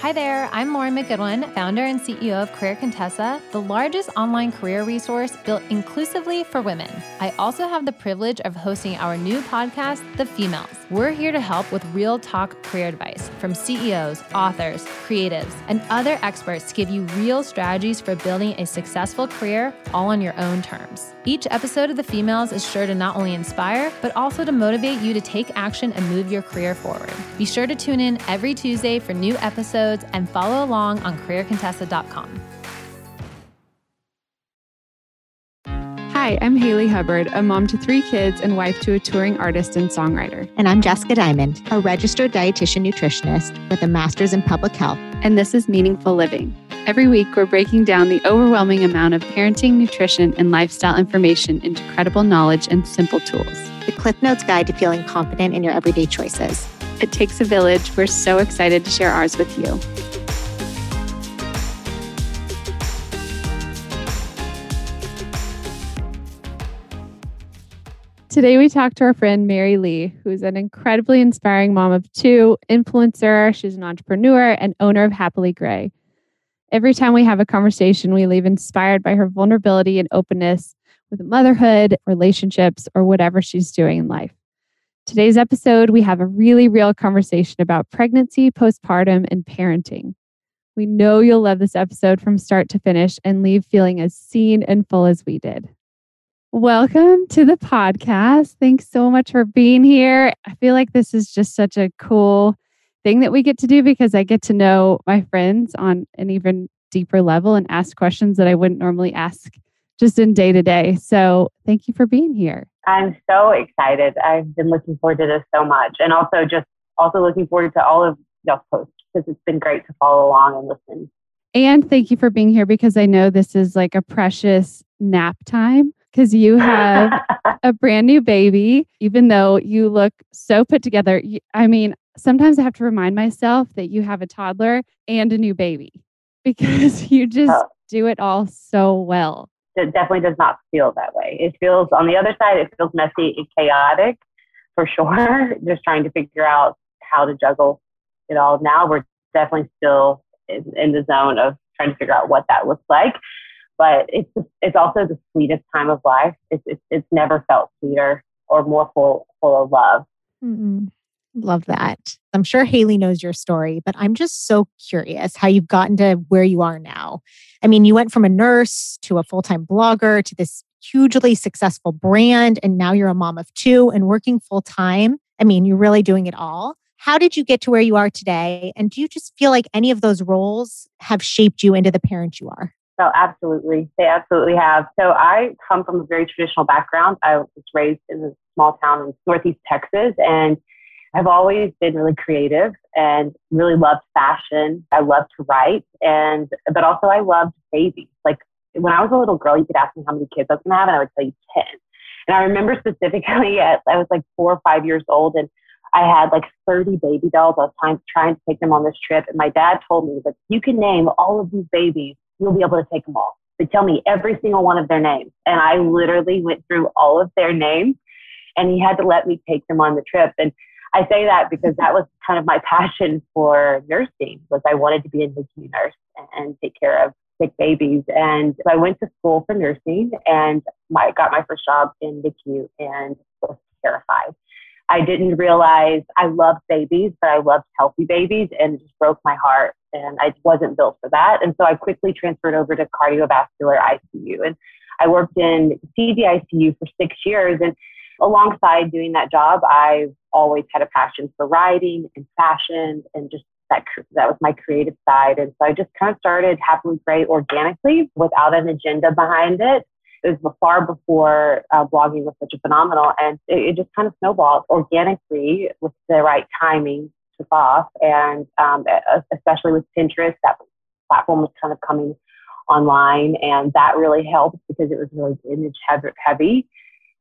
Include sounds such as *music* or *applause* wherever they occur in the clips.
Hi there, I'm Lauren McGoodwin, founder and CEO of Career Contessa, the largest online career resource built inclusively for women. I also have the privilege of hosting our new podcast, The Femalista. We're here to help with real talk career advice from CEOs, authors, creatives, and other experts to give you real strategies for building a successful career all on your own terms. Each episode of The Femalista is sure to not only inspire, but also to motivate you to take action and move your career forward. Be sure to tune in every Tuesday for new episodes and follow along on careercontessa.com. Hi, I'm Hayley Hubbard, a mom to three kids and wife to a touring artist and songwriter. And I'm Jessica Diamond, a registered dietitian nutritionist with a master's in public health. And this is Meaningful Living. Every week, we're breaking down the overwhelming amount of parenting, nutrition, and lifestyle information into credible knowledge and simple tools. The Cliff Notes Guide to Feeling Confident in Your Everyday Choices. It takes a village. We're so excited to share ours with you. Today, we talked to our friend Mary Lee, who's an incredibly inspiring mom of two, influencer. She's an entrepreneur and owner of Happily Grey. Every time we have a conversation, we leave inspired by her vulnerability and openness with motherhood, relationships, or whatever she's doing in life. Today's episode, we have a really real conversation about pregnancy, postpartum, and parenting. We know you'll love this episode from start to finish and leave feeling as seen and full as we did. Welcome to the podcast. Thanks so much for being here. I feel like this is just such a cool thing that we get to do because I get to know my friends on an even deeper level and ask questions that I wouldn't normally ask just in day to day. So thank you for being here. I'm so excited. I've been looking forward to this so much and also just also looking forward to all of y'all's posts because it's been great to follow along and listen. And thank you for being here because I know this is like a precious nap time because you have *laughs* a brand new baby, even though you look so put together. I mean, sometimes I have to remind myself that you have a toddler and a new baby *laughs* because you just oh. do it all so well. It definitely does not feel that way. It feels, on the other side, it feels messy and chaotic for sure. *laughs* just trying to figure out how to juggle it all. Now we're definitely still in, in the zone of trying to figure out what that looks like but it's it's also the sweetest time of life. It's it's, it's never felt sweeter or more full full of love. Mm-hmm. Love that. I'm sure Hayley knows your story, but I'm just so curious how you've gotten to where you are now. I mean, you went from a nurse to a full time blogger to this hugely successful brand, and now you're a mom of two and working full time. I mean, you're really doing it all. How did you get to where you are today? And do you just feel like any of those roles have shaped you into the parent you are? So absolutely, they absolutely have. So I come from a very traditional background. I was raised in a small town in Northeast Texas, and I've always been really creative and really loved fashion. I loved to write, and but also I loved babies. Like when I was a little girl, you could ask me how many kids I was gonna have, and I would tell you ten. And I remember specifically *laughs* at I was like four or five years old, and I had like 30 baby dolls. I was trying, trying to take them on this trip, and my dad told me that you can name all of these babies you'll be able to take them all. They tell me every single one of their names. And I literally went through all of their names and he had to let me take them on the trip. And I say that because that was kind of my passion for nursing was I wanted to be a NICU nurse and take care of sick babies. And so I went to school for nursing and my, got my first job in NICU and was terrified. I didn't realize I loved babies, but I loved healthy babies and it just broke my heart. And I wasn't built for that. And so I quickly transferred over to cardiovascular ICU. And I worked in CVICU for six years. And alongside doing that job, I've always had a passion for writing and fashion and just that, that was my creative side. And so I just kind of started Happily Grey organically without an agenda behind it it was far before uh, blogging was such a phenomenal, and it, it, just kind of snowballed organically with the right timing took off, and um, especially with Pinterest, that platform was kind of coming online, and that really helped because it was really image heavy.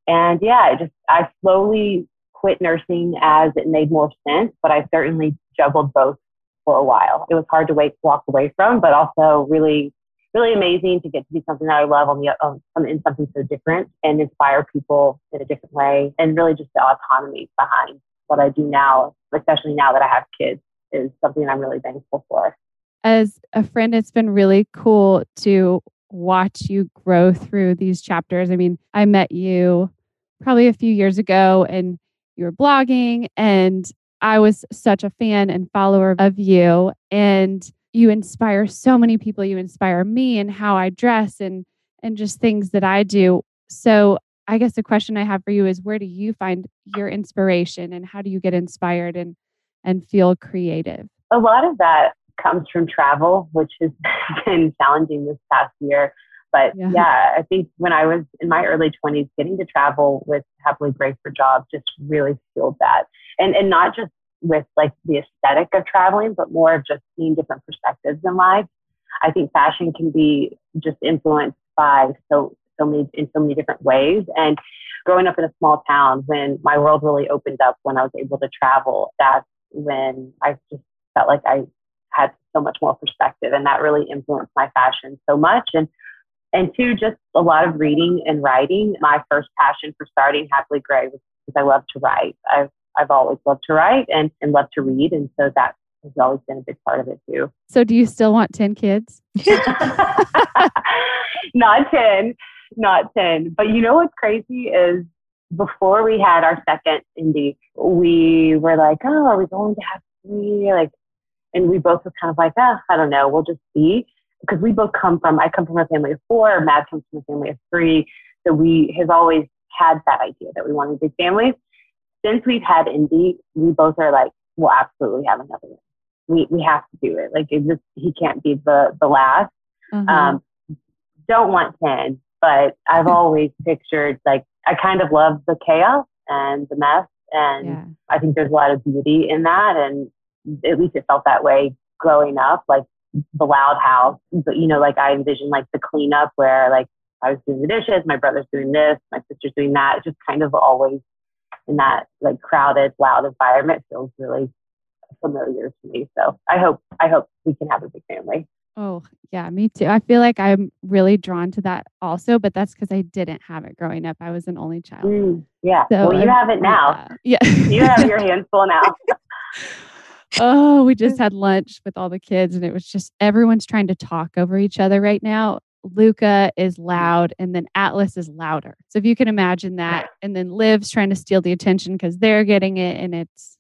And yeah, it just I slowly quit nursing as it made more sense, but I certainly juggled both for a while. It was hard to wait, walk away from, but also really really amazing to get to do something that I love on the um, in something so different and inspire people in a different way, and really just the autonomy behind what I do now, especially now that I have kids, is something I'm really thankful for. As a friend, it's been really cool to watch you grow through these chapters. I mean, I met you probably a few years ago and you were blogging and I was such a fan and follower of you and you inspire so many people. You inspire me and how I dress and and just things that I do. So I guess the question I have for you is where do you find your inspiration and how do you get inspired and and feel creative? A lot of that comes from travel, which has *laughs* been challenging this past year. But yeah. yeah. I think when I was in my early 20s, getting to travel with Happily Grey for Jobs just really fueled that. And, and not just with like the aesthetic of traveling, but more of just seeing different perspectives in life. I think fashion can be just influenced by so so many in so many different ways. And growing up in a small town, when my world really opened up, when I was able to travel, that's when I just felt like I had so much more perspective, and that really influenced my fashion so much. And and two, just a lot of reading and writing. My first passion for starting Happily Grey was because I love to write. I've I've always loved to write and, and love to read, and so that has always been a big part of it too. So, do you still want ten kids? *laughs* *laughs* not ten, not ten. But you know what's crazy is before we had our second Indy, we were like, oh, are we going to have three? Like, and we both were kind of like, oh, I don't know, we'll just see. Because we both come from, I come from a family of four, Matt comes from a family of three. So we have always had that idea that we wanted big families. Since we've had Indy, we both are like, we'll absolutely have another one. We, we have to do it. Like, it just, he can't be the, the last. Mm-hmm. Um, don't want 10, but I've *laughs* always pictured like I kind of love the chaos and the mess, and yeah. I think there's a lot of beauty in that, and at least it felt that way growing up, like the loud house. But you know, like I envision like the cleanup where like I was doing the dishes, my brother's doing this, my sister's doing that. Just kind of always in that like crowded, loud environment feels really familiar to me. So I hope I hope we can have a big family. Oh, yeah, me too. I feel like I'm really drawn to that also, but that's because I didn't have it growing up. I was an only child. Mm, yeah. So well, you have it now. Yeah. you have your *laughs* hands full now. *laughs* *laughs* oh, we just had lunch with all the kids, and it was just everyone's trying to talk over each other right now. Luca is mm. loud, and then Atlas is louder. So if you can imagine that, and then Liv's trying to steal the attention because they're getting it, and it's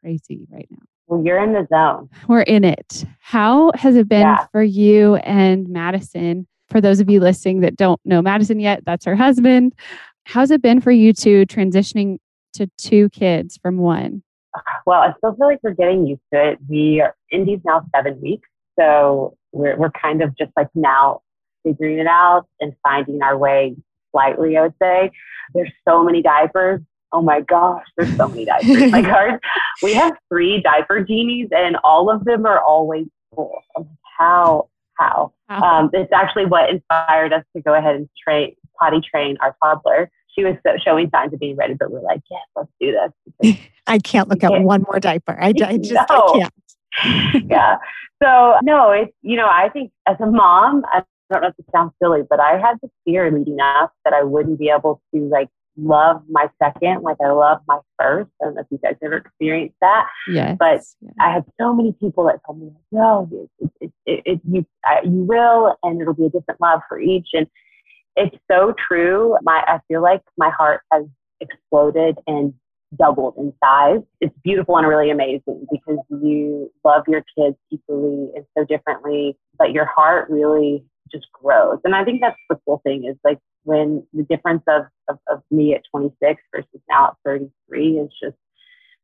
crazy right now. Well, you're in the zone. *sighs* We're in it. How has it been yeah. for you and Madison? For those of you listening that don't know Madison yet, that's her husband. How's it been for you two transitioning to two kids from one? *sighs* Well, I still feel like we're getting used to it. We are Indy's now seven weeks. So we're, we're kind of just like now figuring it out and finding our way slightly, I would say. There's so many diapers oh my gosh, there's so many diapers. my *laughs* card. We have three diaper genies, and all of them are always full. how? How? Um, it's actually what inspired us to go ahead and train potty train our toddler. She was showing signs of being ready, but we're like, yes, let's do this. *laughs* I can't look at one more diaper. I, I *laughs* just no. I can't. *laughs* yeah. So no, it's you know I think as a mom, I don't know if it sounds silly, but I had the fear leading up that I wouldn't be able to like love my second like I love my first. I don't know if you guys ever experienced that. Yeah. But yeah. I had so many people that told me, no, it, it, it, it you, you will, and it'll be a different love for each. And it's so true. My, I feel like my heart has exploded and doubled in size. It's beautiful and really amazing because you love your kids equally and so differently, but your heart really just grows. And I think that's the cool thing is like when the difference of, of, of me at 26 versus now at 33 is just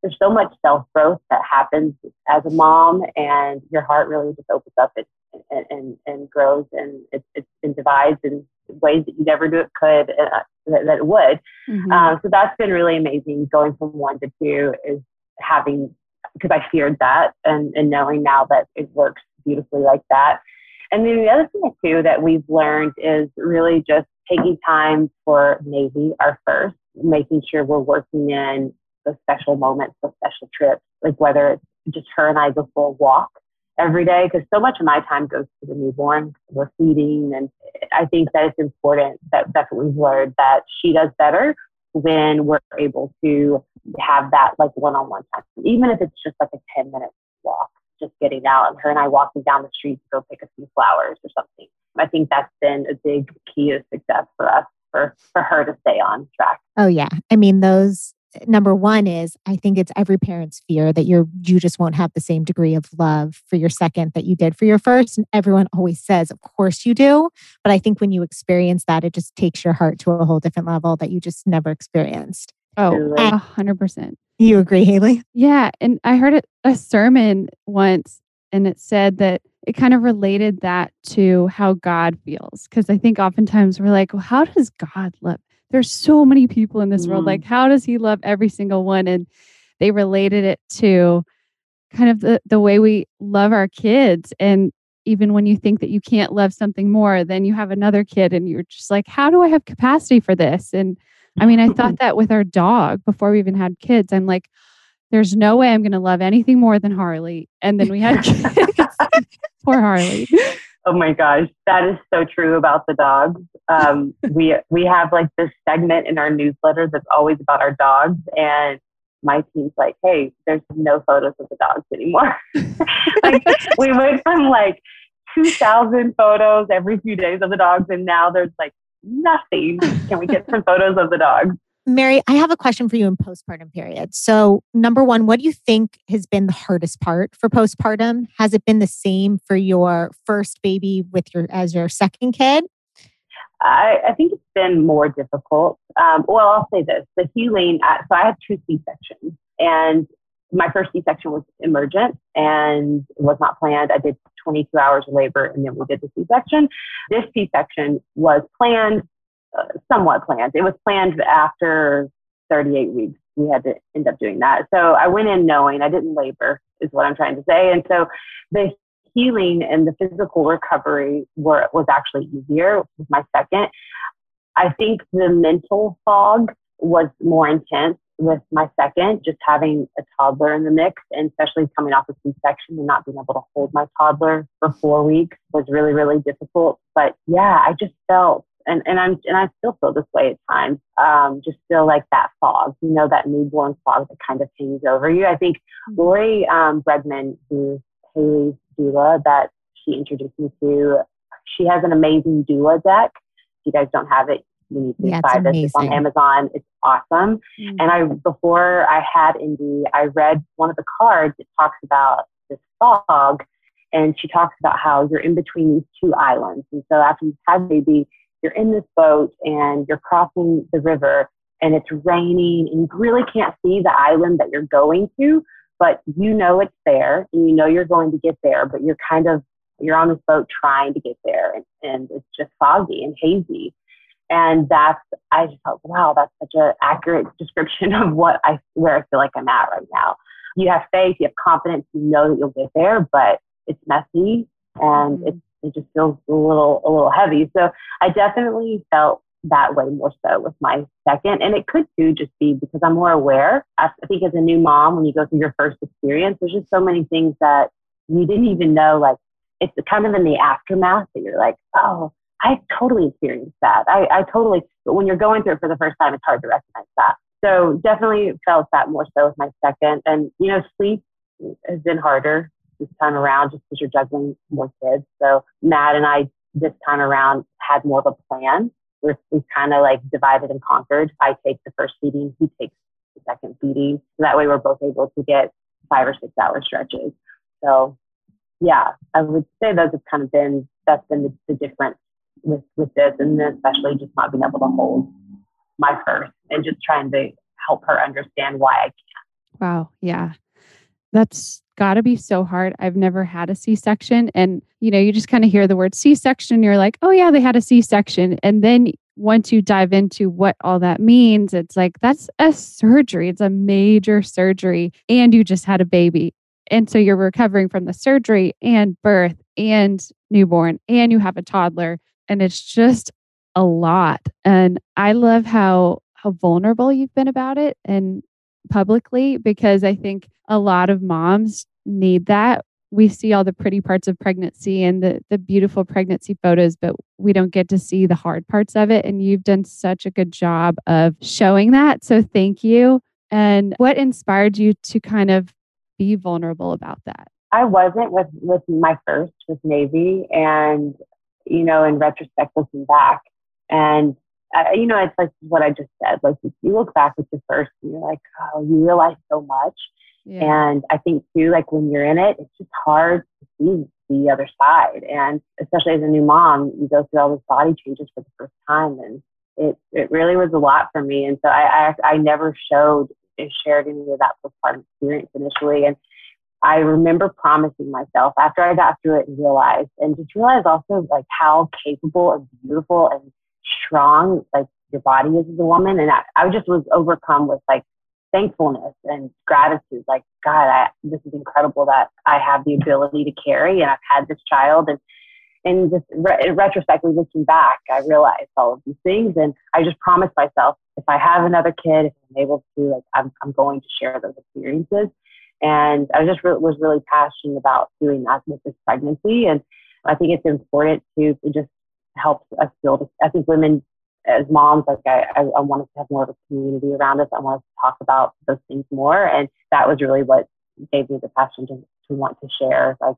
there's so much self growth that happens as a mom, and your heart really just opens up and and, and, and grows, and it, it, it divides in ways that you never knew it could uh, that, that, it would. Mm-hmm. Um, so that's been really amazing. Going from one to two is having because I feared that, and and knowing now that it works beautifully like that. And then the other thing too that we've learned is really just taking time for Navy, our first, making sure we're working in the special moments, the special trips, like whether it's just her and I go for a walk every day, because so much of my time goes to the newborn. We're feeding, and I think that it's important that that's what we've learned that she does better when we're able to have that like one-on-one time, even if it's just like a 10 minute walk, just getting out and her and I walking down the street to go pick a few flowers or something. I think that's been a big key of success for us for, for her to stay on track. Oh yeah. I mean, those number one is I think it's every parent's fear that you're you just won't have the same degree of love for your second that you did for your first. And everyone always says, of course you do. But I think when you experience that, it just takes your heart to a whole different level that you just never experienced. Oh, a hundred percent. You agree, Hayley? Yeah. And I heard a sermon once and it said that it kind of related that to how God feels. Because I think oftentimes we're like, well, how does God love? There's so many people in this mm. world. Like, how does he love every single one? And they related it to kind of the, the way we love our kids. And even when you think that you can't love something more, then you have another kid and you're just like, how do I have capacity for this? And I mean, I thought *laughs* that with our dog before we even had kids. I'm like, there's no way I'm going to love anything more than Harley. And then we had *laughs* kids. Poor Harley. Oh my gosh, that is so true about the dogs. Um, *laughs* we we have like this segment in our newsletter that's always about our dogs, and my team's like, "Hey, there's no photos of the dogs anymore." *laughs* like we went from like two thousand photos every few days of the dogs, and now there's like nothing. Can we get some photos of the dogs? Mary, I have a question for you in postpartum period. So, number one, what do you think has been the hardest part for postpartum? Has it been the same for your first baby with your as your second kid? I, I think it's been more difficult. Um, well, I'll say this: the healing. Uh, so, I had two C sections, and my first C section was emergent and was not planned. I did 22 hours of labor, and then we did the C section. This C section was planned somewhat planned. It was planned after 38 weeks. We had to end up doing that. So I went in knowing I didn't labor, is what I'm trying to say. And so the healing and the physical recovery were, was actually easier with my second. I think the mental fog was more intense with my second, just having a toddler in the mix, and especially coming off a C section and not being able to hold my toddler for four weeks was really, really difficult. But yeah, I just felt and, and I'm and I still feel this way at times. Um, just feel like that fog, you know, that newborn fog that kind of hangs over you. I think mm-hmm. Lori um, Bregman, who's Hayley's doula, that she introduced me to, she has an amazing doula deck. If you guys don't have it, you need to yeah, buy this. It's on Amazon. It's awesome. Mm-hmm. And I before I had Indy, I read one of the cards. It talks about this fog. And she talks about how you're in between these two islands. And so after you've had baby, you're in this boat and you're crossing the river and it's raining and you really can't see the island that you're going to, but you know it's there and you know you're going to get there, but you're kind of you're on this boat trying to get there and, and it's just foggy and hazy. And that's I just thought, wow, that's such an accurate description *laughs* of what I where I feel like I'm at right now. You have faith, you have confidence, you know that you'll get there, but it's messy and mm-hmm. it's it just feels a little a little heavy. So I definitely felt that way more so with my second. And it could too just be because I'm more aware. I think as a new mom, when you go through your first experience, there's just so many things that you didn't even know. Like it's kind of in the aftermath that you're like, oh, I totally experienced that. I, I totally, but when you're going through it for the first time, it's hard to recognize that. So definitely felt that more so with my second. And, you know, sleep has been harder this time around just because you're juggling more kids. So Matt and I this time around had more of a plan. We're, we kind of like divided and conquered. I take the first feeding, he takes the second feeding. So that way we're both able to get five or six hour stretches. So yeah, I would say those have kind of been, that's been the, the difference with, with this. And then especially just not being able to hold my first and just trying to help her understand why I can't. Wow. Yeah. That's got to be so hard. I've never had a C section. And, you know, you just kind of hear the word C section, you're like, oh, yeah, they had a C section. And then once you dive into what all that means, it's like, that's a surgery. It's a major surgery. And you just had a baby. And so you're recovering from the surgery and birth and newborn, and you have a toddler. And it's just a lot. And I love how how vulnerable you've been about it and publicly because I think a lot of moms need that. We see all the pretty parts of pregnancy and the, the beautiful pregnancy photos, but we don't get to see the hard parts of it. And you've done such a good job of showing that. So thank you. And what inspired you to kind of be vulnerable about that? I wasn't with with my first with Navy, and you know, in retrospect, looking back, and you know, it's like what I just said. Like if you look back at your first, and you're like, oh, you realize so much. Yeah. And I think too, like when you're in it, it's just hard to see the other side. And especially as a new mom, you go through all these body changes for the first time, and it it really was a lot for me. And so I I, I never showed and shared any of that postpartum experience initially. And I remember promising myself after I got through it and realized, and just realized also like how capable and beautiful and strong like your body is as a woman. And I, I just was overcome with like thankfulness and gratitude. Like, God, I, this is incredible that I have the ability to carry and I've had this child. And, and just re- retrospectively looking back, I realized all of these things. And I just promised myself, if I have another kid, if I'm able to, like, I'm, I'm going to share those experiences. And I just re- was really passionate about doing that with this pregnancy. And I think it's important to just help us build. I think women as moms, like I, I, I wanted to have more of a community around us. I wanted to talk about those things more. And that was really what gave me the passion to, to want to share. Like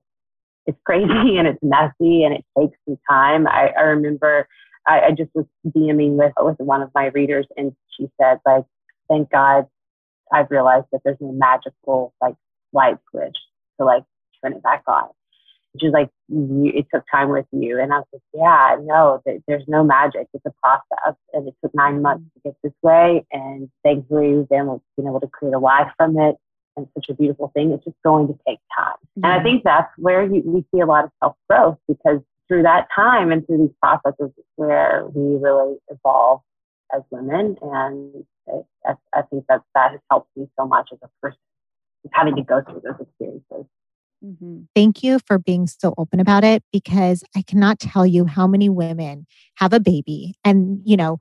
it's crazy *laughs* and it's messy and it takes some time. I, I remember I, I just was DMing with, with one of my readers and she said like, thank God I've realized that there's no magical like light switch to like turn it back on. She's like, you, it took time with you. And I was like, yeah, no, there's no magic. It's a process. And it took nine months to get this way. And thankfully, we've been, been able to create a life from it and such a beautiful thing. It's just going to take time. Mm-hmm. And I think that's where you, we see a lot of self growth because through that time and through these processes where we really evolve as women. And it, I, I think that that has helped me so much as a person, having to go through those experiences. Mm-hmm. Thank you for being so open about it because I cannot tell you how many women have a baby and, you know,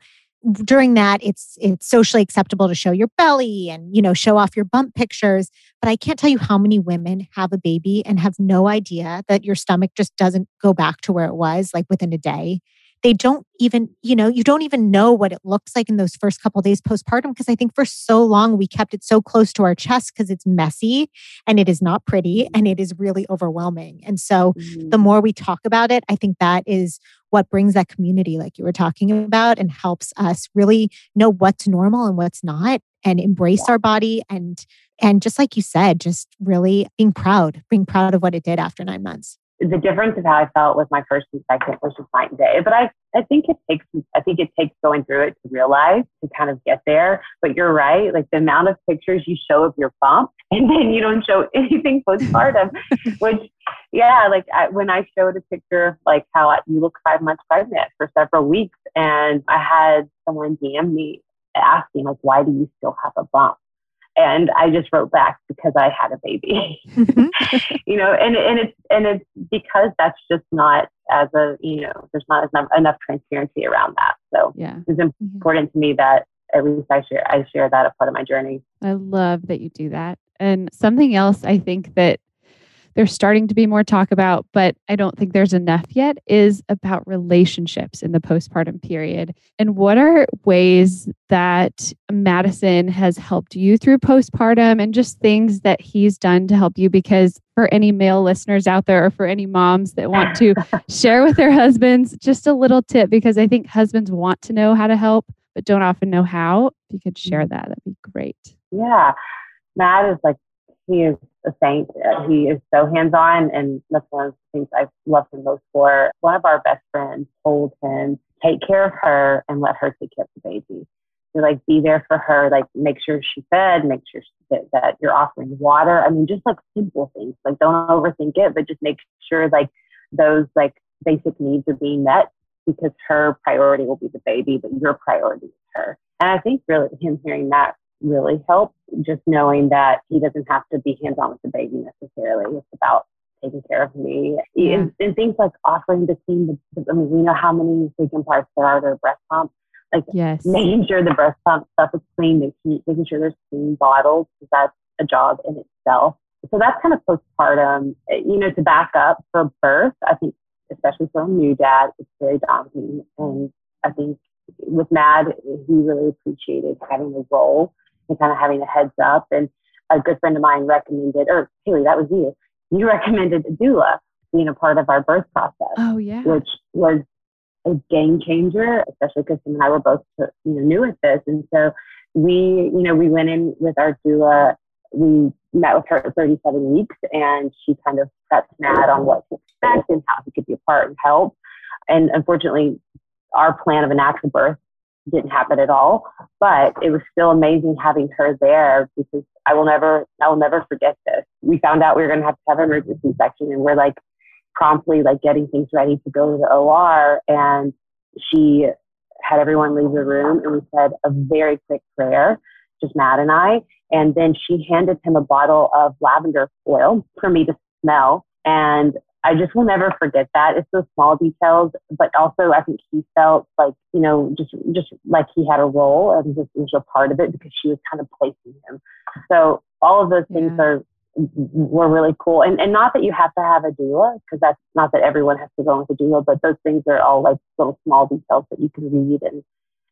during that it's it's socially acceptable to show your belly and you know show off your bump pictures but i can't tell you how many women have a baby and have no idea that your stomach just doesn't go back to where it was like within a day they don't even you know you don't even know what it looks like in those first couple days postpartum because i think for so long we kept it so close to our chest because it's messy and it is not pretty and it is really overwhelming and so mm-hmm. the more we talk about it i think that is what brings that community like you were talking about and helps us really know what's normal and what's not and embrace yeah. our body and and just like you said just really being proud being proud of what it did after 9 months the difference of how I felt with my first and second was just night and day. But I, I think it takes, I think it takes going through it to realize to kind of get there. But you're right, like the amount of pictures you show of your bump, *laughs* and then you don't show anything postpartum, *laughs* which, yeah, like I, when I showed a picture of like how I, you look five months pregnant for several weeks, and I had someone DM me asking like, why do you still have a bump? And I just wrote back because I had a baby. Mm-hmm. *laughs* you know, and and it's and it's because that's just not as a you know there's not enough, enough transparency around that. So yeah, it's important to me that at least I share I share that a part of my journey. I love that you do that. And something else I think that there's starting to be more talk about, but I don't think there's enough yet, is about relationships in the postpartum period. And what are ways that Madison has helped you through postpartum and just things that he's done to help you? Because for any male listeners out there or for any moms that want to *laughs* share with their husbands, just a little tip because I think husbands want to know how to help, but don't often know how. If you could share mm-hmm. that, that'd be great. Yeah. Matt is like he is a saint. Uh, he is so hands on, and that's one of the things I love him most for. One of our best friends told him, take care of her and let her take care of the baby. To like be there for her, like make sure she's fed, make sure that, that you're offering water. I mean, just like simple things. Like don't overthink it, but just make sure like those like basic needs are being met because her priority will be the baby, but your priority is her. And I think really him hearing that really helped. Just knowing that he doesn't have to be hands on with the baby necessarily. It's about taking care of me yeah. and, and, things like offering to clean the. I mean, we know how many freaking parts there are to a breast pump. Like yes. making sure the breast pump stuff is clean, making, making sure there's clean bottles because that's a job in itself. So that's kind of postpartum. Eh, you know, to back up for birth, I think especially for a new dad, it's very daunting. And I think with Mad, he really appreciated having a role and kind of having a heads up. And a good friend of mine recommended, or Hayley, that was you. You *laughs* recommended a doula being a part of our birth process. Oh yeah. Which was a game changer, especially because Tim and I were both you know new at this. And so we, you know, we went in with our doula. We met with her at 37 weeks, and she kind of prepped Matt on what to expect and how he could be a part and help. And unfortunately, our plan of a natural birth didn't happen at all. But it was still amazing having her there because I will never, I will never forget this. We found out we were going to have to have an emergency section, and we're like promptly like getting things ready to go to the OR, and she had everyone leave the room, and we said a very quick prayer, just Matt and I, and then she handed him a bottle of lavender oil for me to smell, and I just will never forget that. It's those small details, but also I think he felt like, you know, just just like he had a role and just was a part of it because she was kind of placing him. So all of those things yeah. are were really cool. And and not that you have to have a doula, because that's not that everyone has to go with a doula, but those things are all like little small details that you can read and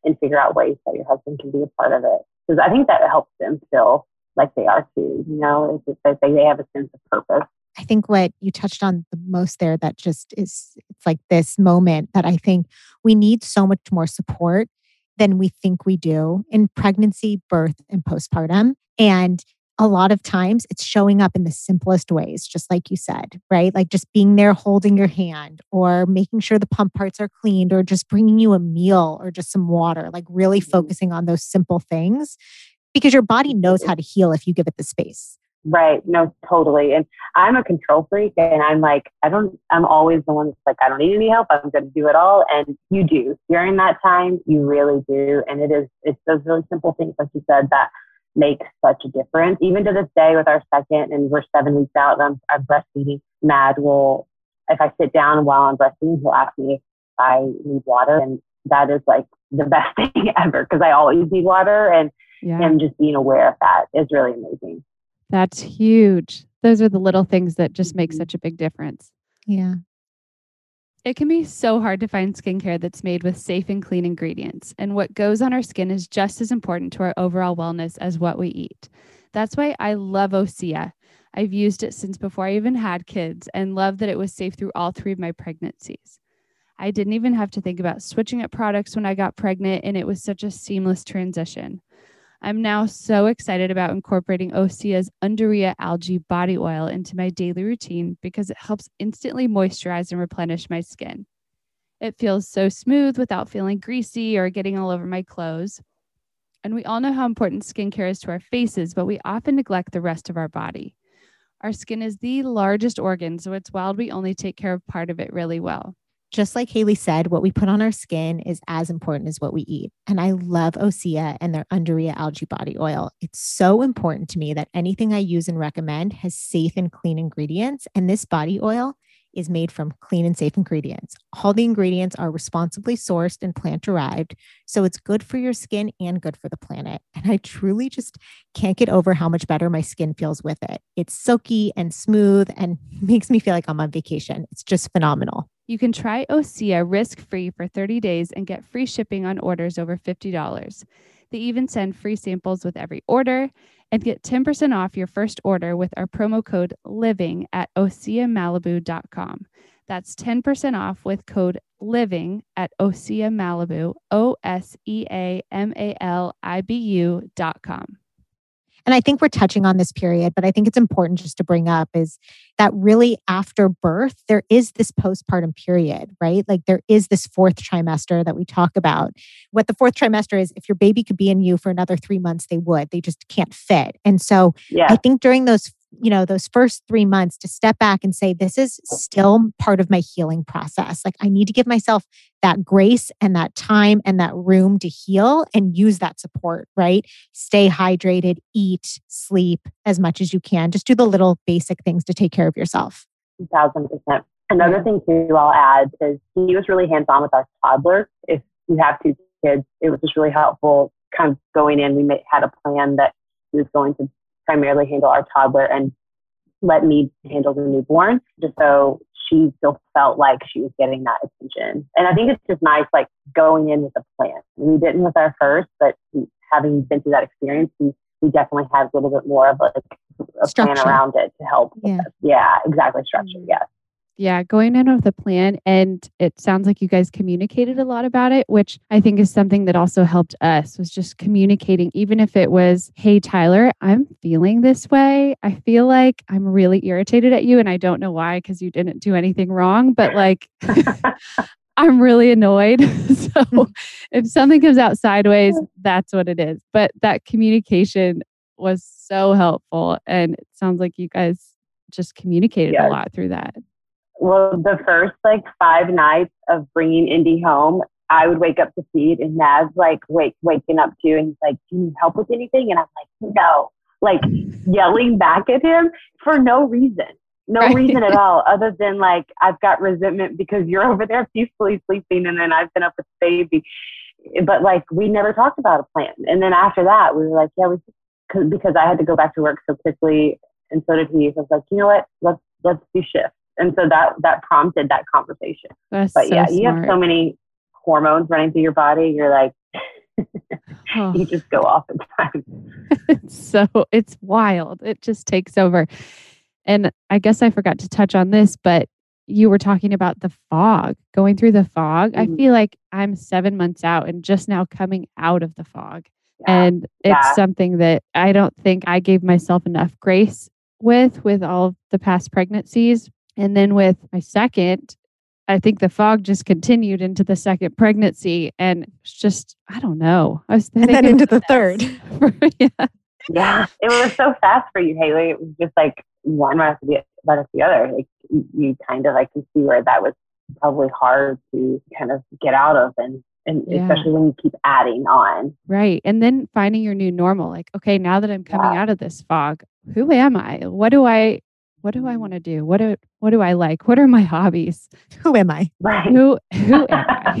and figure out ways that your husband can be a part of it. Because I think that helps them feel like they are too, you know, it's that they have a sense of purpose. I think what you touched on the most there that just is it's like this moment that I think we need so much more support than we think we do in pregnancy, birth, and postpartum. And a lot of times it's showing up in the simplest ways, just like you said, right? Like just being there holding your hand or making sure the pump parts are cleaned or just bringing you a meal or just some water, like really mm-hmm. focusing on those simple things because your body knows how to heal if you give it the space. Right. No, totally. And I'm a control freak and I'm like, I don't, I'm always the one that's like, I don't need any help. I'm going to do it all. And you do during that time. You really do. And it is, it's those really simple things, like you said, that make such a difference. Even to this day with our second and we're seven weeks out and I'm, I'm breastfeeding, Mad will, if I sit down while I'm breastfeeding, he'll ask me if I need water. And that is like the *laughs* best thing ever because I always need water. And yeah. him just being aware of that is really amazing. That's huge. Those are the little things that just make mm-hmm. such a big difference. Yeah. It can be so hard to find skincare that's made with safe and clean ingredients, and what goes on our skin is just as important to our overall wellness as what we eat. That's why I love Osea. I've used it since before I even had kids and love that it was safe through all three of my pregnancies. I didn't even have to think about switching up products when I got pregnant, and it was such a seamless transition. I'm now so excited about incorporating Osea's Undaria algae body oil into my daily routine because it helps instantly moisturize and replenish my skin. It feels so smooth without feeling greasy or getting all over my clothes. And we all know how important skincare is to our faces, but we often neglect the rest of our body. Our skin is the largest organ, so it's wild we only take care of part of it really well just like Hayley said, what we put on our skin is as important as what we eat. And I love Osea and their Undaria algae body oil. It's so important to me that anything I use and recommend has safe and clean ingredients. And this body oil is made from clean and safe ingredients. All the ingredients are responsibly sourced and plant derived. So it's good for your skin and good for the planet. And I truly just can't get over how much better my skin feels with it. It's silky and smooth and *laughs* makes me feel like I'm on vacation. It's just phenomenal. You can try Osea risk free for 30 days and get free shipping on orders over $50. They even send free samples with every order and get 10% off your first order with our promo code LIVING at OseaMalibu.com. That's 10% off with code LIVING at Osea Malibu, O S E A M A L I B U.com. And I think we're touching on this period, but I think it's important just to bring up is that really after birth, there is this postpartum period, right? Like there is this fourth trimester that we talk about. What the fourth trimester is, if your baby could be in you for another three months, they would. They just can't fit. And so yeah. I think during those you know those first 3 months to step back and say this is still part of my healing process. Like i need to give myself that grace and that time and that room to heal and use that support right? Stay hydrated eat sleep as much as you can. Just do the little basic things to take care of yourself. 1000% another thing too i'll add is he was really hands on with our toddler if you have two kids it was just really helpful kind of going in. We had a plan that he was going to primarily handle our toddler and let me handle the newborn just so she still felt like she was getting that attention. And I think it's just nice, like going in with a plan. We didn't with our first, but having been through that experience, we we definitely had a little bit more of like a Structure. plan around it to help. Yeah. Yeah, exactly. Structure. Mhm. Yes. Yeah, going in with a plan. And it sounds like you guys communicated a lot about it, which I think is something that also helped us was just communicating, even if it was, hey, Tyler, I'm feeling this way. I feel like I'm really irritated at you. And I don't know why, because you didn't do anything wrong, but like, *laughs* I'm really annoyed. *laughs* so if something comes out sideways, that's what it is. But that communication was so helpful. And it sounds like you guys just communicated a lot through that. Well, the first like five nights of bringing Indy home, I would wake up to feed, and Naz like wake waking up too, and he's like, "Do you need help with anything?" And I'm like, "No," like yelling back at him for no reason, no Right. reason at *laughs* all, other than like I've got resentment because you're over there peacefully sleeping, and then I've been up with the baby. But like we never talked about a plan, and then after that, we were like, "Yeah, we," cause, because I had to go back to work so quickly, and so did he. So I was like, "You know what? Let's let's do shifts." And so that that prompted that conversation. That's But so yeah, smart. you have so many hormones running through your body. You're like, Oh, *laughs* you just go off at times. *laughs* it's so it's wild. It just takes over. And I guess I forgot to touch on this, but you were talking about the fog, going through the fog. I Mhm. feel like I'm seven months out and just now coming out of the fog. Yeah. And it's Yeah. something that I don't think I gave myself enough grace with, with all the past pregnancies. And then with my second, I think the fog just continued into the second pregnancy. And it's just, I don't know. I was And then into the third. *laughs* that. yeah. yeah, it was so fast for you, Hayley. It was just like one right after the, right after the other. Like you, you kind of like can see where that was probably hard to kind of get out of, and and Yeah. especially when you keep adding on. Right. And then finding your new normal. Like, okay, now that I'm coming Yeah. out of this fog, who am I? What do I what do I want to do? What do what do I like? What are my hobbies? *laughs* Who am I? Right. Who *laughs* who am I?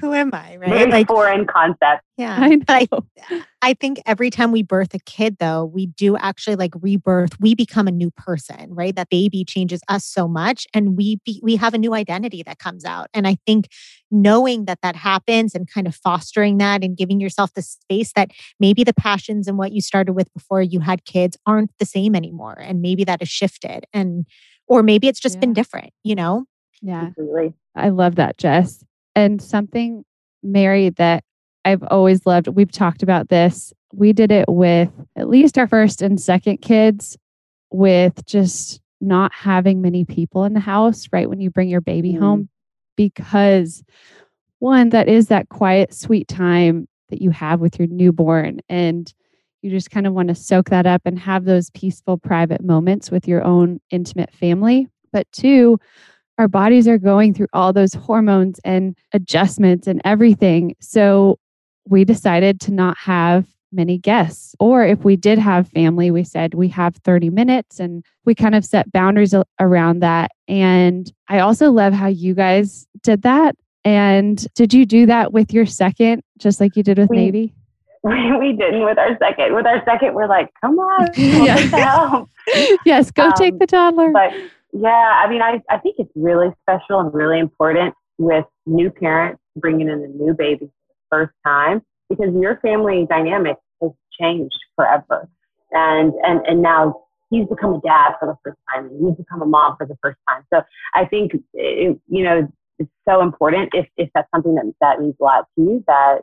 Who am I? Right? Very Like, foreign concept. yeah. I But I. I think every time we birth a kid, though, we do actually like rebirth. We become a new person, right? That baby changes us so much, and we be, we have a new identity that comes out. And I think knowing that that happens and kind of fostering that and giving yourself the space that maybe the passions and what you started with before you had kids aren't the same anymore, and maybe that has shifted, and or maybe it's just been different, you know? Yeah. Completely. I love that, Jess. And something, Mary, that I've always loved. We've talked about this. We did it with at least our first and second kids, with just not having many people in the house, right? When you bring your baby Mm. home, because one, that is that quiet, sweet time that you have with your newborn. And you just kind of want to soak that up and have those peaceful, private moments with your own intimate family. But two, our bodies are going through all those hormones and adjustments and everything. So we decided to not have many guests. Or if we did have family, we said we have 30 minutes and we kind of set boundaries around that. And I also love how you guys did that. And did you do that with your second, just like you did with We- Navy? *laughs* We, we didn't with our second. With our second, we're like, come on, *laughs* we'll Yeah. take the help. yes, go take Um, the toddler. but yeah, I mean, I, I think it's really special and really important with new parents bringing in a new baby for the first time because your family dynamic has changed forever. And, and, and now he's become a dad for the first time and you've become a mom for the first time. So I think, it, you know, it's so important if, if that's something that, that means a lot to you that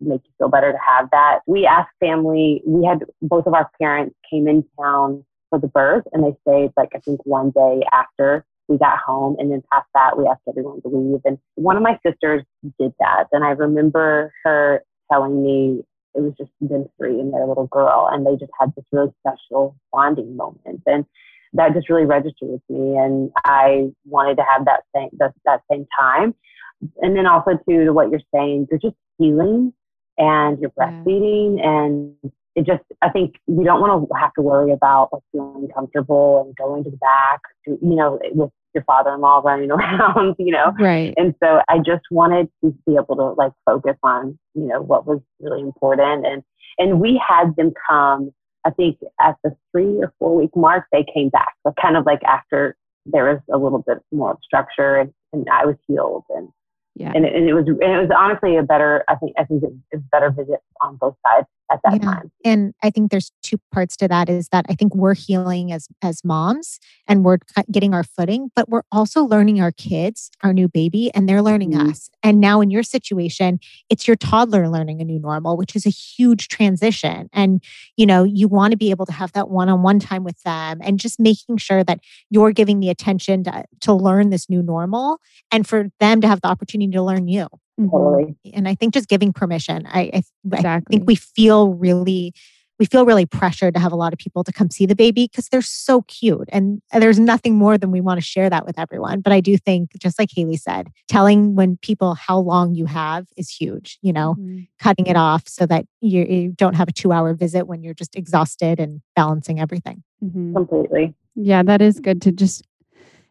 make you feel better to have that. We asked family, we had both of our parents came in town for the birth and they stayed like I think one day after we got home and then past that we asked everyone to leave. And one of my sisters did that and I remember her telling me it was just them three and their little girl and they just had this really special bonding moment. And that just really registered with me and I wanted to have that same that, that same time and then also too to what you're saying you're just healing and you're breastfeeding and it just i think you don't want to have to worry about like feeling comfortable and going to the back you know with your father-in-law running *laughs* around you know right. and so i just wanted to be able to like focus on you know what was really important and and we had them come i think at the three or four week mark they came back so kind of like after there was a little bit more structure and, and i was healed and Yeah. and it, and it was and it was honestly a better I think I think it was a better visit on both sides at that yeah. time. And I think there's two parts to that is that I think we're healing as as moms and we're getting our footing, but we're also learning our kids, our new baby, and they're learning mm-hmm. us. And now in your situation, it's your toddler learning a new normal, which is a huge transition. And you know, you want to be able to have that one-on-one time with them and just making sure that you're giving the attention to, to learn this new normal and for them to have the opportunity to learn you. Mm-hmm. Totally. And I think just giving permission. I, I, exactly. I think we feel really we feel really pressured to have a lot of people to come see the baby because they're so cute. And there's nothing more than we want to share that with everyone. But I do think, just like Hayley said, telling when people how long you have is huge, you know, mm-hmm. cutting it off so that you, you, don't have a two hour visit when you're just exhausted and balancing everything. Mm-hmm. Completely. Yeah, that is good to just,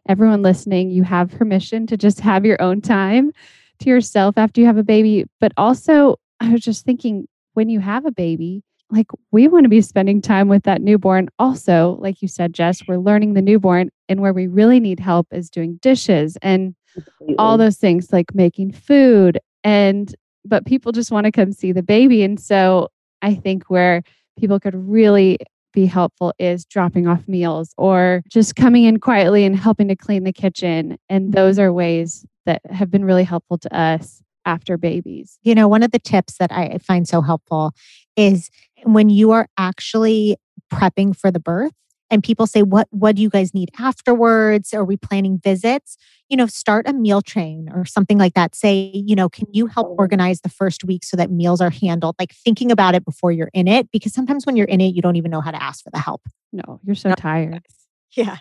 everyone listening, you have permission to just have your own time to yourself after you have a baby. But also, I was just thinking when you have a baby, like we want to be spending time with that newborn. Also, like you said, Jess, we're learning the newborn, and where we really need help is doing dishes and Completely. all those things like making food. And but people just want to come see the baby. And so I think where people could really be helpful is dropping off meals or just coming in quietly and helping to clean the kitchen. And those are ways that have been really helpful to us after babies. You know, one of the tips that I find so helpful is when you are actually prepping for the birth and people say what what do you guys need afterwards? Are we planning visits? You know start a meal train or something like that. Say you know can you help oh. organize the first week so that meals are handled? Like thinking about it before you're in it because sometimes when you're in it you don't even know how to ask for the help. No you're so no. tired. *laughs* Yeah.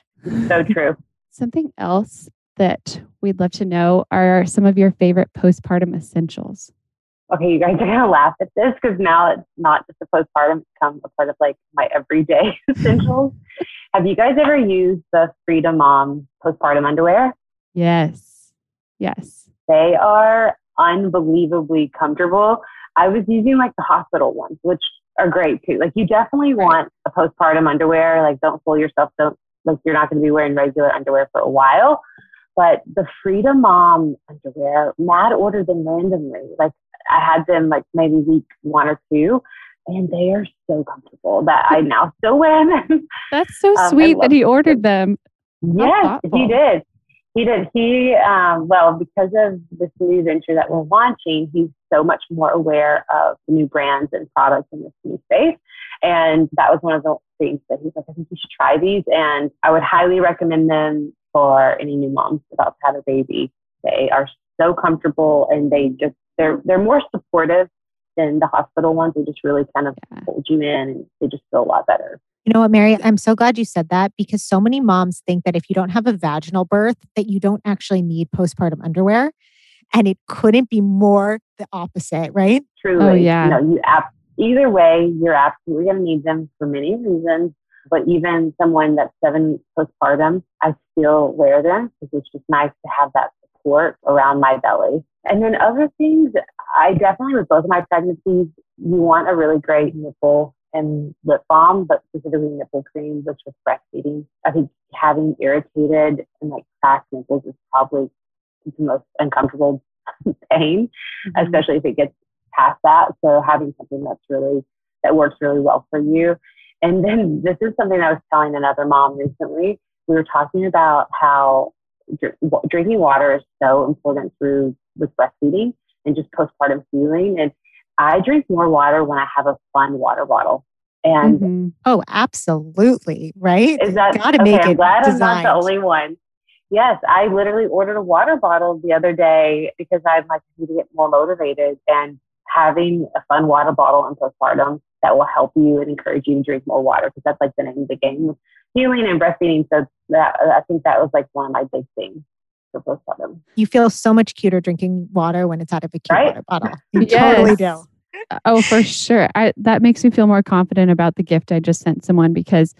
So true. *laughs* Something else that we'd love to know are some of your favorite postpartum essentials. Okay, you guys are gonna laugh at this because now it's not just a postpartum; it's become a part of like my everyday *laughs* essentials. Have you guys ever used the Frida Mom postpartum underwear? Yes, yes. They are unbelievably comfortable. I was using like the hospital ones, which are great too. Like you definitely want a postpartum underwear. Like don't fool yourself. Don't like you're not going to be wearing regular underwear for a while. But the Frida Mom underwear, Matt ordered them randomly. Like I had them like maybe week one or two, and they are so comfortable that I *laughs* now still wear them. That's so um, sweet that he ordered them. Yes, he did. He did. He, um, well, because of this new venture that we're launching, he's so much more aware of the new brands and products in this new space. And that was one of the things that he's like, I think you should try these. And I would highly recommend them for any new moms about to have a baby. They are so comfortable and they just they're they're more supportive than the hospital ones. They just really kind of yeah. hold you in and they just feel a lot better. You know what, Mary? I'm so glad you said that because so many moms think that if you don't have a vaginal birth, that you don't actually need postpartum underwear. And it couldn't be more the opposite, right? Truly. Oh, yeah. You know, you ap- either way, you're absolutely going to need them for many reasons. But even someone that's seven weeks postpartum, I still wear them because it's just nice to have that support around my belly. And then other things, I definitely with both of my pregnancies, you want a really great nipple and lip balm, but specifically nipple cream, which with breastfeeding, I think having irritated and like cracked nipples is probably the most uncomfortable *laughs* pain, mm-hmm. especially if it gets past that. So having something that's really that works really well for you and then this is something I was telling another mom recently. We were talking about how dr- drinking water is so important through with breastfeeding and just postpartum healing. And I drink more water when I have a fun water bottle. And mm-hmm. oh, absolutely, right? Is that gotta okay, make I'm it glad designed. I'm not the only one. Yes, I literally ordered a water bottle the other day because I'm like need to get more motivated and having a fun water bottle in postpartum that will help you and encourage you to drink more water because that's like the name of the game with healing and breastfeeding. So that I think that was like one of my big things for postpartum. You feel so much cuter drinking water when it's out of a cute right? water bottle. You yes. totally do. Uh, oh, for sure. I, that makes me feel more confident about the gift I just sent someone because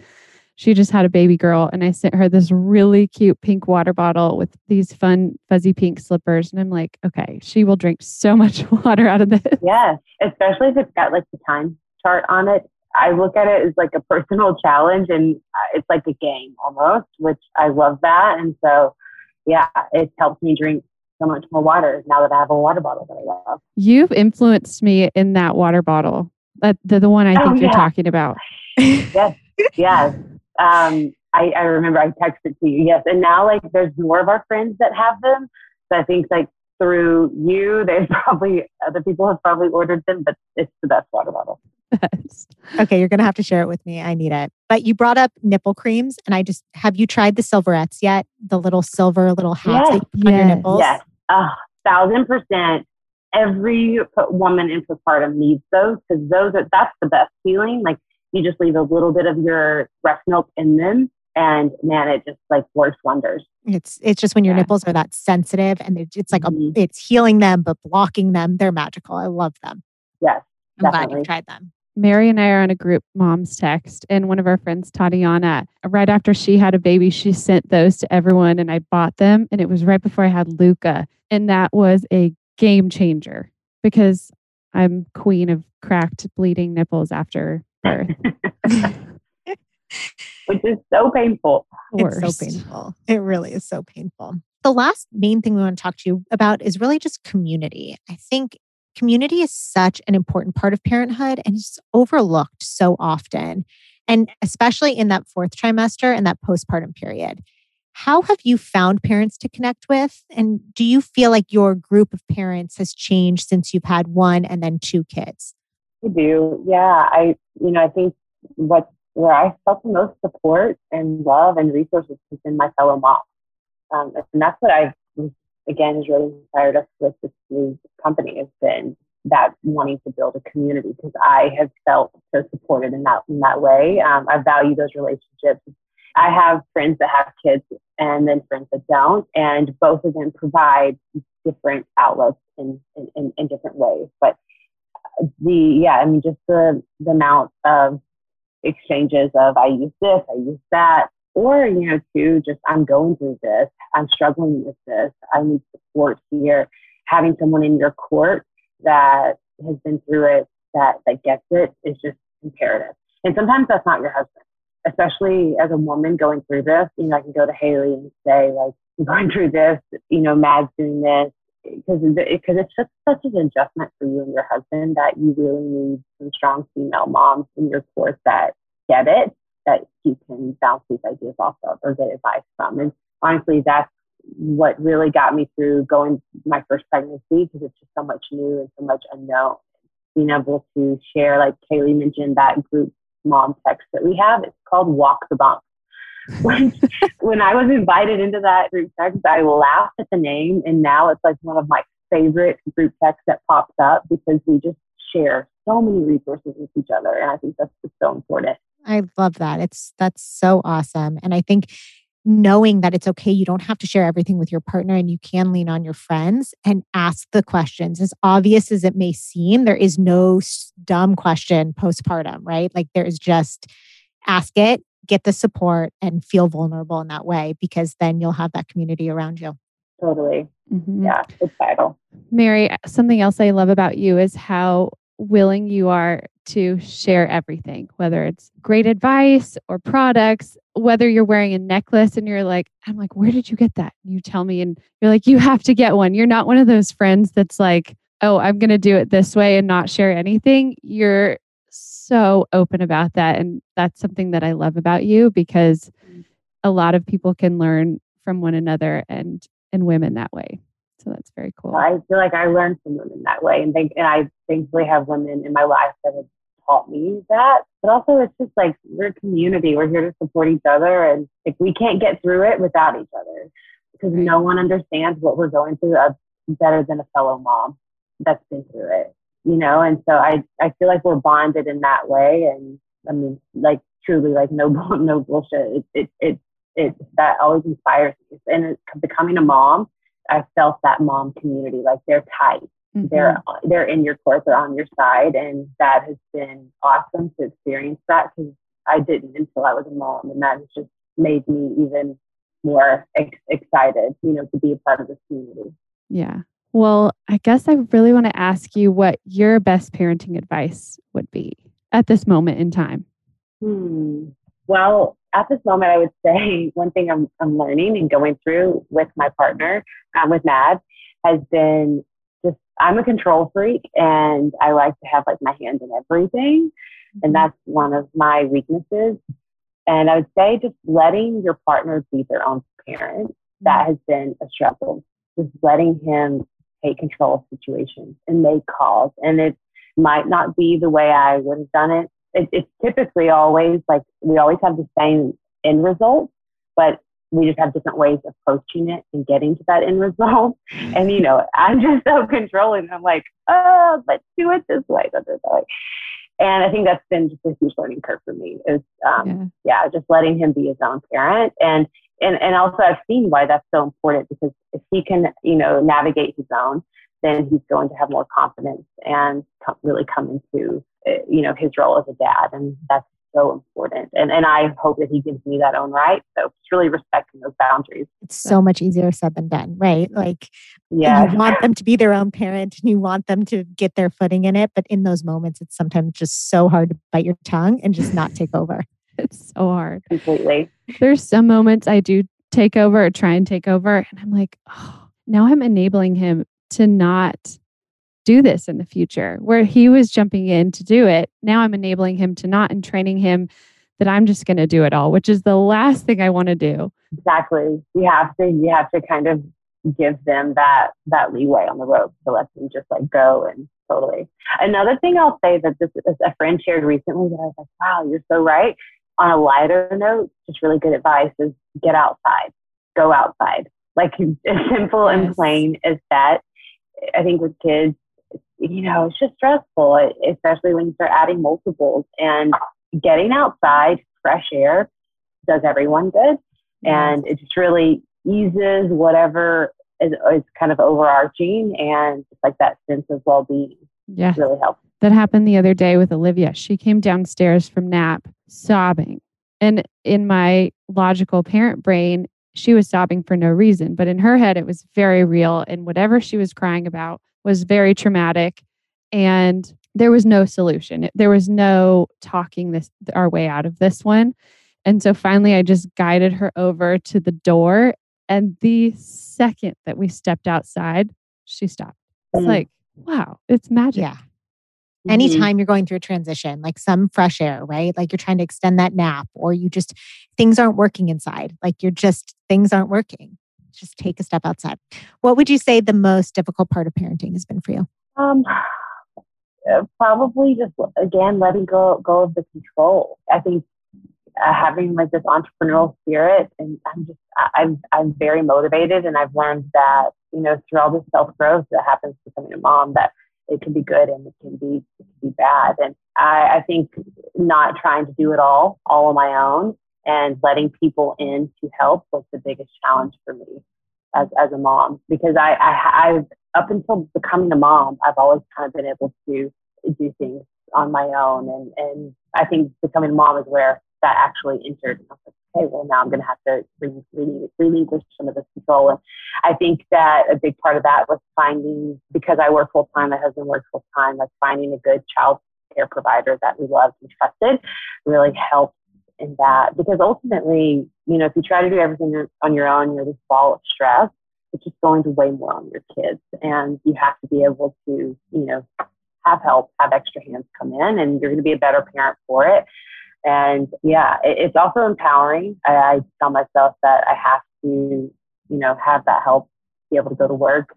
she just had a baby girl and I sent her this really cute pink water bottle with these fun fuzzy pink slippers. And I'm like, okay, she will drink so much *laughs* water out of this. Yeah, especially if it's got like the time chart on it. I look at it as like a personal *laughs* challenge and uh, it's like a game almost, which I love that. And so, yeah, it helps me drink so much more water now that I have a water bottle that I love. You've influenced me in that water bottle. That the, the one I Oh, think you're talking about. *laughs* yes, yes. Um, I, I remember I texted to you. Yes, and now like there's more of our friends that have them. So I think like through you, they've *laughs* probably other people have probably ordered them, but it's the best water bottle. *laughs* Okay, you're gonna have to share it with me. I need it. But you brought up nipple creams, and I just have you tried the silverettes yet? The little silver little hats you put on your Yes. nipples. Yes, a thousand percent. Every woman in postpartum needs those because those are that's the best feeling. Like you just leave a little bit of your breast milk in them, and man, it just like works wonders. It's it's just when your Yeah. nipples are that sensitive, and it's, it's like a, Mhm. it's healing them but blocking them. They're magical. I love them. Yes, I'm glad Definitely. you've tried them. Mary and I are on a group moms text, and one of our friends, Tatiana, right after she had a baby, she sent those to everyone, and I bought them. And it was right before I had Luca, and that was a game changer because I'm queen of cracked, bleeding nipples after birth. *laughs* *laughs* which is so painful. Worst. It's so painful. It really is so painful. The last main thing we want to talk to you about is really just community. I think community is such an important part of parenthood and it's overlooked so often. And especially in that fourth trimester and that postpartum period. How have you found parents to connect with? And do you feel like your group of parents has changed since you've had one and then two kids? I do. Yeah. I, you know, I think what, where I felt the most support and love and resources has been my fellow moms. Um, and that's what I've, again, has really inspired us with this new company has been that wanting to build a community because I have felt so supported in that, in that way. Um, I value those relationships. I have friends that have kids and then friends that don't, and both of them provide different outlets in, in, in, different ways. But the yeah, I mean just the the amount of exchanges of I use this, I use that, or you know, to just I'm going through this, I'm struggling with this, I need support here. Having someone in your court that has been through it, that that gets it, is just imperative. And sometimes that's not your husband, especially as a woman going through this. You know, I can go to Hayley and say like, I'm going through this. You know, Matt's doing this because because it's just such an adjustment for you and your husband that you really need some strong female moms in your course that get it, that you can bounce these ideas off of or get advice from. And honestly, that's what really got me through going my first pregnancy because it's just so much new and so much unknown. Being able to share, like Hayley mentioned, that group mom text that we have, it's called Walk the Bump. *laughs* when, when I was invited into that group text, I laughed at the name, and now it's like one of my favorite group texts that pops up because we just share so many resources with each other, and I think that's just so important. I love that. It's that's so awesome. And I think knowing that it's okay, you don't have to share everything with your partner and you can lean on your friends and ask the questions. As obvious as it may seem, there is no dumb question postpartum, right? Like there is just ask it, get the support, and feel vulnerable in that way because then you'll have that community around you. Totally, Mhm. yeah, it's vital. Mary, something else I love about you is how willing you are to share everything, whether it's great advice or products, whether you're wearing a necklace and you're like, I'm like, where did you get that? And you tell me, and you're like, you have to get one. You're not one of those friends that's like, oh, I'm going to do it this way and not share anything. You're so open about that. And that's something that I love about you because mm. a lot of people can learn from one another and and women that way. So that's very cool. I feel like I learned from women that way, and think, and I thankfully have women in my life that have taught me that. But also, it's just like we're a community. We're here to support each other, and like we can't get through it without each other because Right. no one understands what we're going through better than a fellow mom that's been through it. You know, and so I I feel like we're bonded in that way, and I mean, like truly, like no *laughs* no bullshit. It it it, it that always inspires me, and it's becoming a mom. I felt that mom community, like they're tight Mhm. they're they're in your court, they're on your side, and that has been awesome to experience that because I didn't until I was a mom, and that has just made me even more ex- excited, you know, to be a part of this community. Yeah. Well, I guess I really want to ask you what your best parenting advice would be at this moment in time. Hmm. Well, at this moment, I would *laughs* say one thing I'm, I'm learning and going through with my partner, um, with Matt, has been just I'm a control freak and I like to have like my hand in everything. And mm-hmm. that's one of my weaknesses. And I would say just letting your partner be their own parent, that mm-hmm. has been a struggle. Just letting him take control of situations and make calls. And it might not be the way I would have done it. it it's typically always like we always have the same end result, but we just have different ways of approaching it and getting to that end result. *laughs* And you know, I'm just so controlling. I'm like, oh, let's do it this way, this way. And I think that's been just a huge learning curve for me. Is um, yeah. yeah, just letting him be his own parent, and and and also I've seen why that's so important because if he can, you know, navigate his own, then he's going to have more confidence and come, really come into, eh, you know, his role as a dad, and that's so important. And, and I hope that he gives me that own right. So it's really respecting those boundaries. It's so much easier said than done, right? Like, yeah, you want them to be their own parent and you want them to get their footing in it. But in those moments, it's sometimes just so hard to bite your tongue and just not take over. *laughs* It's so hard. Completely. There's some moments I do take over or try and take over. And I'm like, oh, now I'm enabling him to not do this in the future where he was jumping in to do it. Now i'm enabling him to not and training him that i'm just going to do it all which is the last thing i want to do. Exactly. You have to you have to kind of give them that that leeway on the road to let them just like go and totally. Another thing i'll say that this is a friend shared recently that i was like wow you're so right. On a lighter note just really good advice is get outside. Go outside. Like as *laughs* simple yes. and plain as that. I think with kids you know, it's just stressful, especially when you start adding multiples and getting outside, fresh air does everyone good. And it just really eases whatever is, is kind of overarching and just like that sense of well being. Yeah. Really helps. That happened the other day with Olivia. She came downstairs from nap sobbing. And in my logical parent brain, she was sobbing for no reason. But in her head, it was very real. And whatever she was crying about was very traumatic and there was no solution. There was no talking this our way out of this one. And so finally I just guided her over to the door and the second that we stepped outside, she stopped. It's mm. like, wow, it's magic. Yeah. Mm-hmm. Anytime you're going through a transition, like some fresh air, right? Like you're trying to extend that nap or you just things aren't working inside. Like you're just things aren't working just take a step outside. What would you say the most difficult part of parenting has been for you? Um, uh, probably just again letting go go of the control. I think uh, having like this entrepreneurial spirit, and I'm just I'm I'm very motivated, and I've learned that you know through all this self growth that happens becoming a mom that it can be good and it can be it can be bad, and I, I think not trying to do it all all on my own and letting people in to help was the biggest challenge for me as, as a mom because I, I I've up until becoming a mom I've always kind of been able to do things on my own and and I think becoming a mom is where that actually entered. And I was like, okay, well now I'm going to have to relinquish some of this control. And I think that a big part of that was finding because I work full time, my husband works full time, like finding a good child care provider that we loved and trusted really helped in that because ultimately, you know, if you try to do everything on your own, you're this ball of stress, it's just going to weigh more on your kids. And you have to be able to, you know, have help, have extra hands come in, and you're going to be a better parent for it. And yeah, it, it's also empowering. I, I tell myself that I have to, you know, have that help, be able to go to work,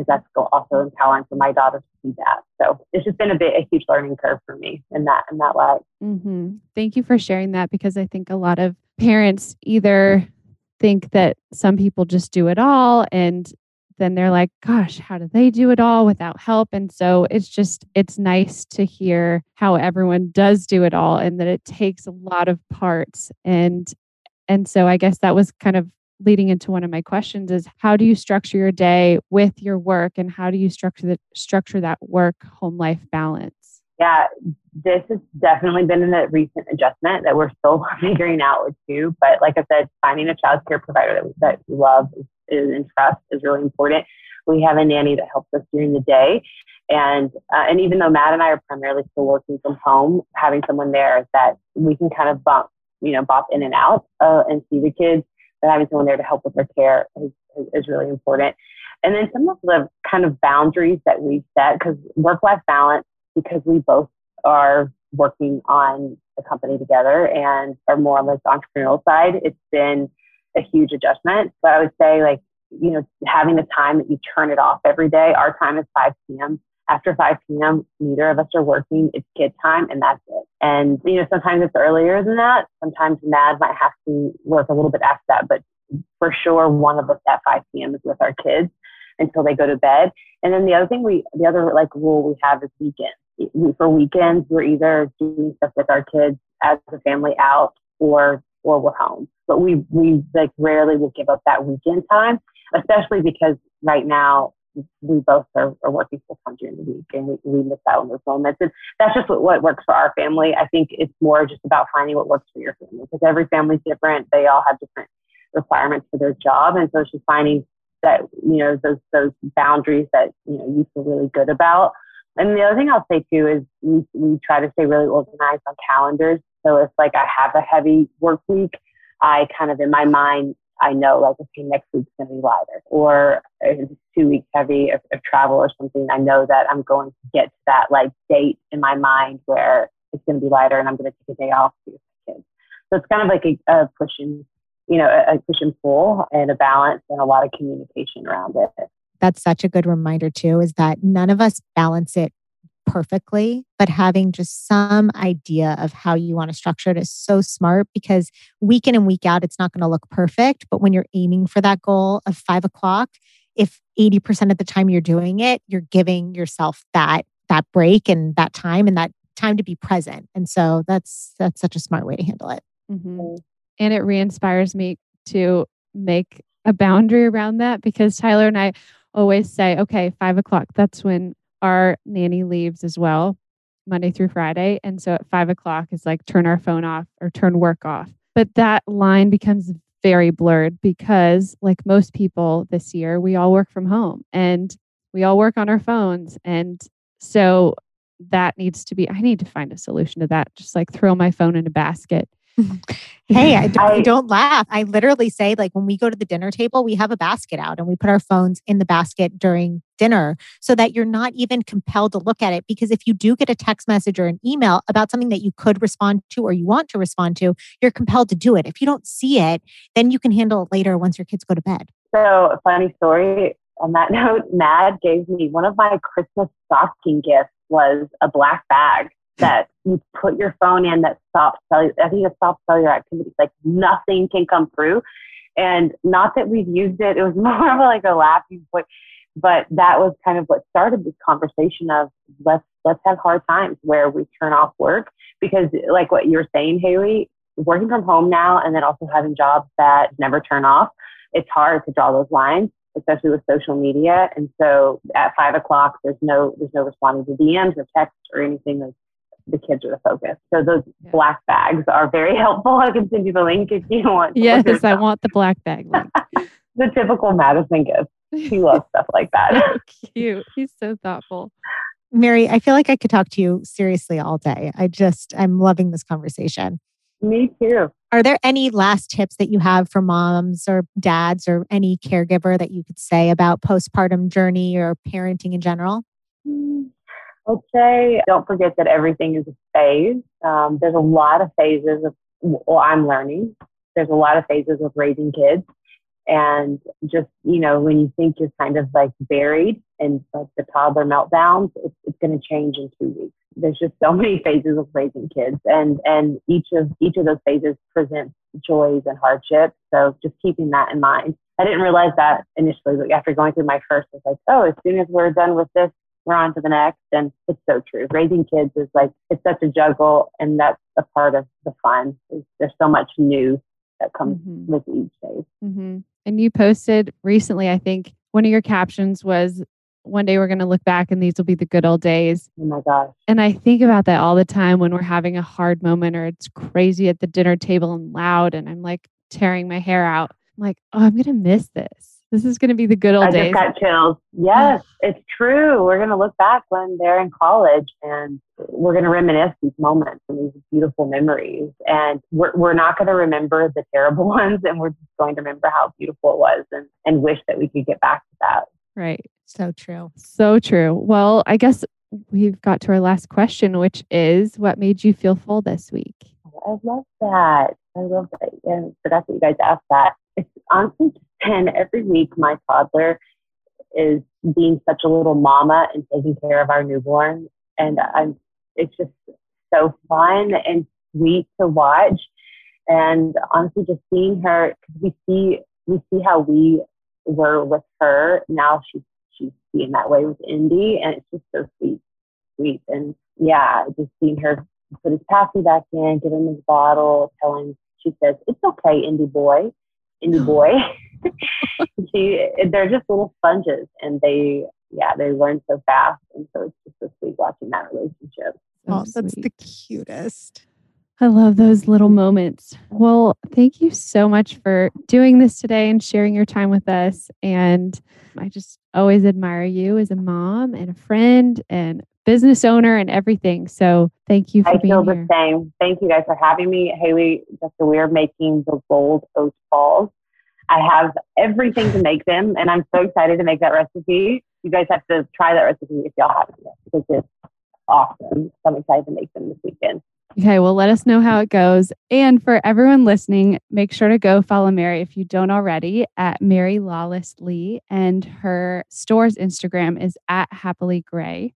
because that's also empowering for my daughter to see that. So it's just been a bit a huge learning curve for me in that in that light. Mm-hmm. Thank you for sharing that because I think a lot of parents either think that some people just do it all and then they're like gosh how do they do it all without help and so it's just it's nice to hear how everyone does do it all and that it takes a lot of parts and and so i guess that was kind of leading into one of my questions is how do you structure your day with your work and how do you structure the structure that work home life balance? Yeah this has definitely been a recent adjustment that we're still *laughs* figuring out with too but like i said finding a child care provider that we, that we love is, is and trust is really important. We have a nanny that helps us during the day and uh, and even though matt and i are primarily still working from home having someone there that we can kind of bump you know bop in and out uh, and see the kids having someone there to help with their care is, is, really important. And then some of the kind of boundaries that we've set because work life balance, because we both are working on the company together and are more on the entrepreneurial side, it's been a huge adjustment. But I would say, like, you know, having the time that you turn it off every day, our time is 5 p.m. After 5 p.m., neither of us are working. It's kid time, and that's it. And, you know, sometimes it's earlier than that. Sometimes Matt might have to work a little bit after that. But for sure, one of us at 5 p.m. is with our kids until they go to bed. And then the other thing we, the other like rule we have is weekends. We, for weekends, we're either doing stuff with our kids as a family out or or we're home. But we we like rarely will give up that weekend time, especially because right now we both are, are working full time during the week and we, we miss out on those moments. And that's just what, what works for our family. I think it's more just about finding what works for your family because every family's different. They all have different requirements for their job. And so it's just finding that, you know, those, those boundaries that, you know, you feel really good about. And the other thing I'll say too is we, we try to stay really organized on calendars. So if like I have a heavy work week, I kind of in my mind, I know like, okay, next week's going to be lighter or if it's two weeks heavy of, of travel or something. I know that I'm going to get to that like date in my mind where it's going to be lighter and I'm going to take a day off to kids. So it's kind of like a, a and you know, a, a push and pull and a balance and a lot of communication around it. That's such a good reminder too, is that none of us balance it perfectly, but having just some idea of how you want to structure it is so smart because week in and week out, it's not going to look perfect. But when you're aiming for that goal of five o'clock, if 80% of the time you're doing it, you're giving yourself that that break and that time and that time to be present. And so that's that's such a smart way to handle it. Mm-hmm and it re-inspires me to make a boundary around that because Tyler and I always say, okay, five o'clock, that's when our nanny leaves as well, Monday through Friday. And so at five o'clock is like turn our phone off or turn work off. But that line becomes very blurred because, like most people this year, we all work from home and we all work on our phones. And so that needs to be, I need to find a solution to that. Just like throw my phone in a basket *laughs* hey, I don't, I don't, laugh. I literally say, like, when we go to the dinner table, we have a basket out and we put our phones in the basket during dinner so that you're not even compelled to look at it. Because if you do get a text message or an email about something that you could respond to or you want to respond to, you're compelled to do it. If you don't see it, then you can handle it later once your kids go to bed. So, funny story on that *laughs* note, Matt gave me one of my Christmas stocking gifts was a black bag that you put your phone in that stops cellular, I think it stops cellular activities. Like nothing can come through. And not that we've used it, it was *laughs* more of like a laughing point. But that was kind of what started this conversation of let's let's have hard times where we turn off work because like what you're saying, Hayley, working from home now and then also having jobs that never turn off, it's hard to draw those lines especially with social media. And so at five o'clock, there's no there's no responding to DMs or texts or anything. There's the kids are the focus. So those yeah. black bags are very *laughs* helpful. I can send you the link if you want. Yes, I want the black bag link. *laughs* the typical Madison gift. He loves stuff like that. *laughs* so cute. He's so thoughtful. Mary, I feel like I could talk to you seriously all day. I just, I'm loving this conversation. Me too. Are there any last tips that you have for moms or dads or any caregiver that you could say about postpartum journey or parenting in general? Mm, I'd say don't forget that everything is a phase. Um, there's a lot of phases of, well, I'm learning. There's a lot of phases of raising kids. And just, you know, when you think you're kind of like buried in like the toddler meltdowns, it's, it's going to change in two weeks. There's just so *laughs* many phases of raising kids and, and each of, each of those phases presents joys and hardships. So just keeping that in mind. I didn't realize that initially, but after going through my first, I was like, oh, as soon as we're done with this we're on to the next. And it's so true. Raising kids is like, it's such a juggle. And that's a part of the fun. Is there's so much new that comes mm-hmm. with each day. Mm-hmm. And you posted recently, I think one of your captions was, one day we're going to look back and these will be the good old days. Oh my gosh. And I think about that all the time when we're having a hard moment or it's crazy at the dinner table and loud and I'm like tearing my hair out. I'm like, oh, I'm going to miss this. This is going to be the good old I days. I just got chills. Yes, *sighs* it's true. We're going to look back when they're in college and we're going to reminisce these moments and these beautiful memories. And we're, we're not going to remember the terrible *laughs* ones and we're just going to remember how beautiful it was and, and wish that we could get back to that. Right. So true. So true. Well, I guess we've got to our last question, which is what made you feel full this week? I love that. I love that. Yeah, I forgot that you guys asked that. It's honestly just been every week my toddler is being such a little mama and taking care of our newborn. And I'm, it's just so fun and sweet to watch. And honestly, just seeing her, we see, we see how we were with her. Now she's, she's being that way with Indy. And it's just so sweet, sweet. And yeah, just seeing her put his passy back in, give him his bottle, tell him, she says, it's okay, Indy boy, Indy boy. *laughs* *laughs* she, they're just little sponges and they, yeah, they learn so fast. And so it's just so sweet watching that relationship. Oh, that's the cutest. I love those little moments. Well, thank you so much for doing this today and sharing your time with us. And I just always admire you as a mom and a friend and business owner and everything. So thank you for I being feel here. the same. Thank you guys for having me. Hayley, just we are making the gold oat balls. I have everything to make them, and I'm so excited to make that recipe. You guys have to try that recipe if y'all haven't yet because it's awesome. So I'm excited to make them this weekend. Okay, well, let us know how it goes. And for everyone listening, make sure to go follow Mary if you don't already at Mary Lawless Lee. And her store's Instagram is at Happily Grey.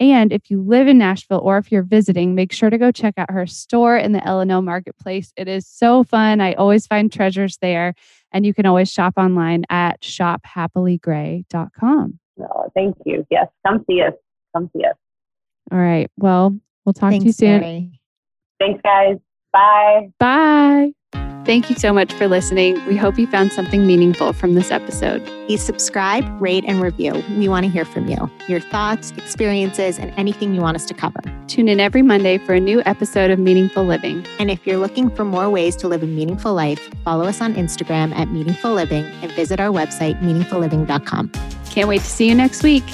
And if you live in Nashville or if you're visiting, make sure to go check out her store in the L&L Marketplace. It is so fun. I always find treasures there. And you can always shop online at shophappilygrey.com. Oh, thank you. Yes, come see us. Come see us. All right. Well, we'll talk Thanks, to you soon. Mary. Thanks, guys. Bye. Bye. Thank you so much for listening. We hope you found something meaningful from this episode. Please subscribe, rate, and review. We want to hear from you, your thoughts, experiences, and anything you want us to cover. Tune in every Monday for a new episode of Meaningful Living. And if you're looking for more ways to live a meaningful life, follow us on Instagram at Meaningful Living and visit our website, meaningfulliving.com. Can't wait to see you next week.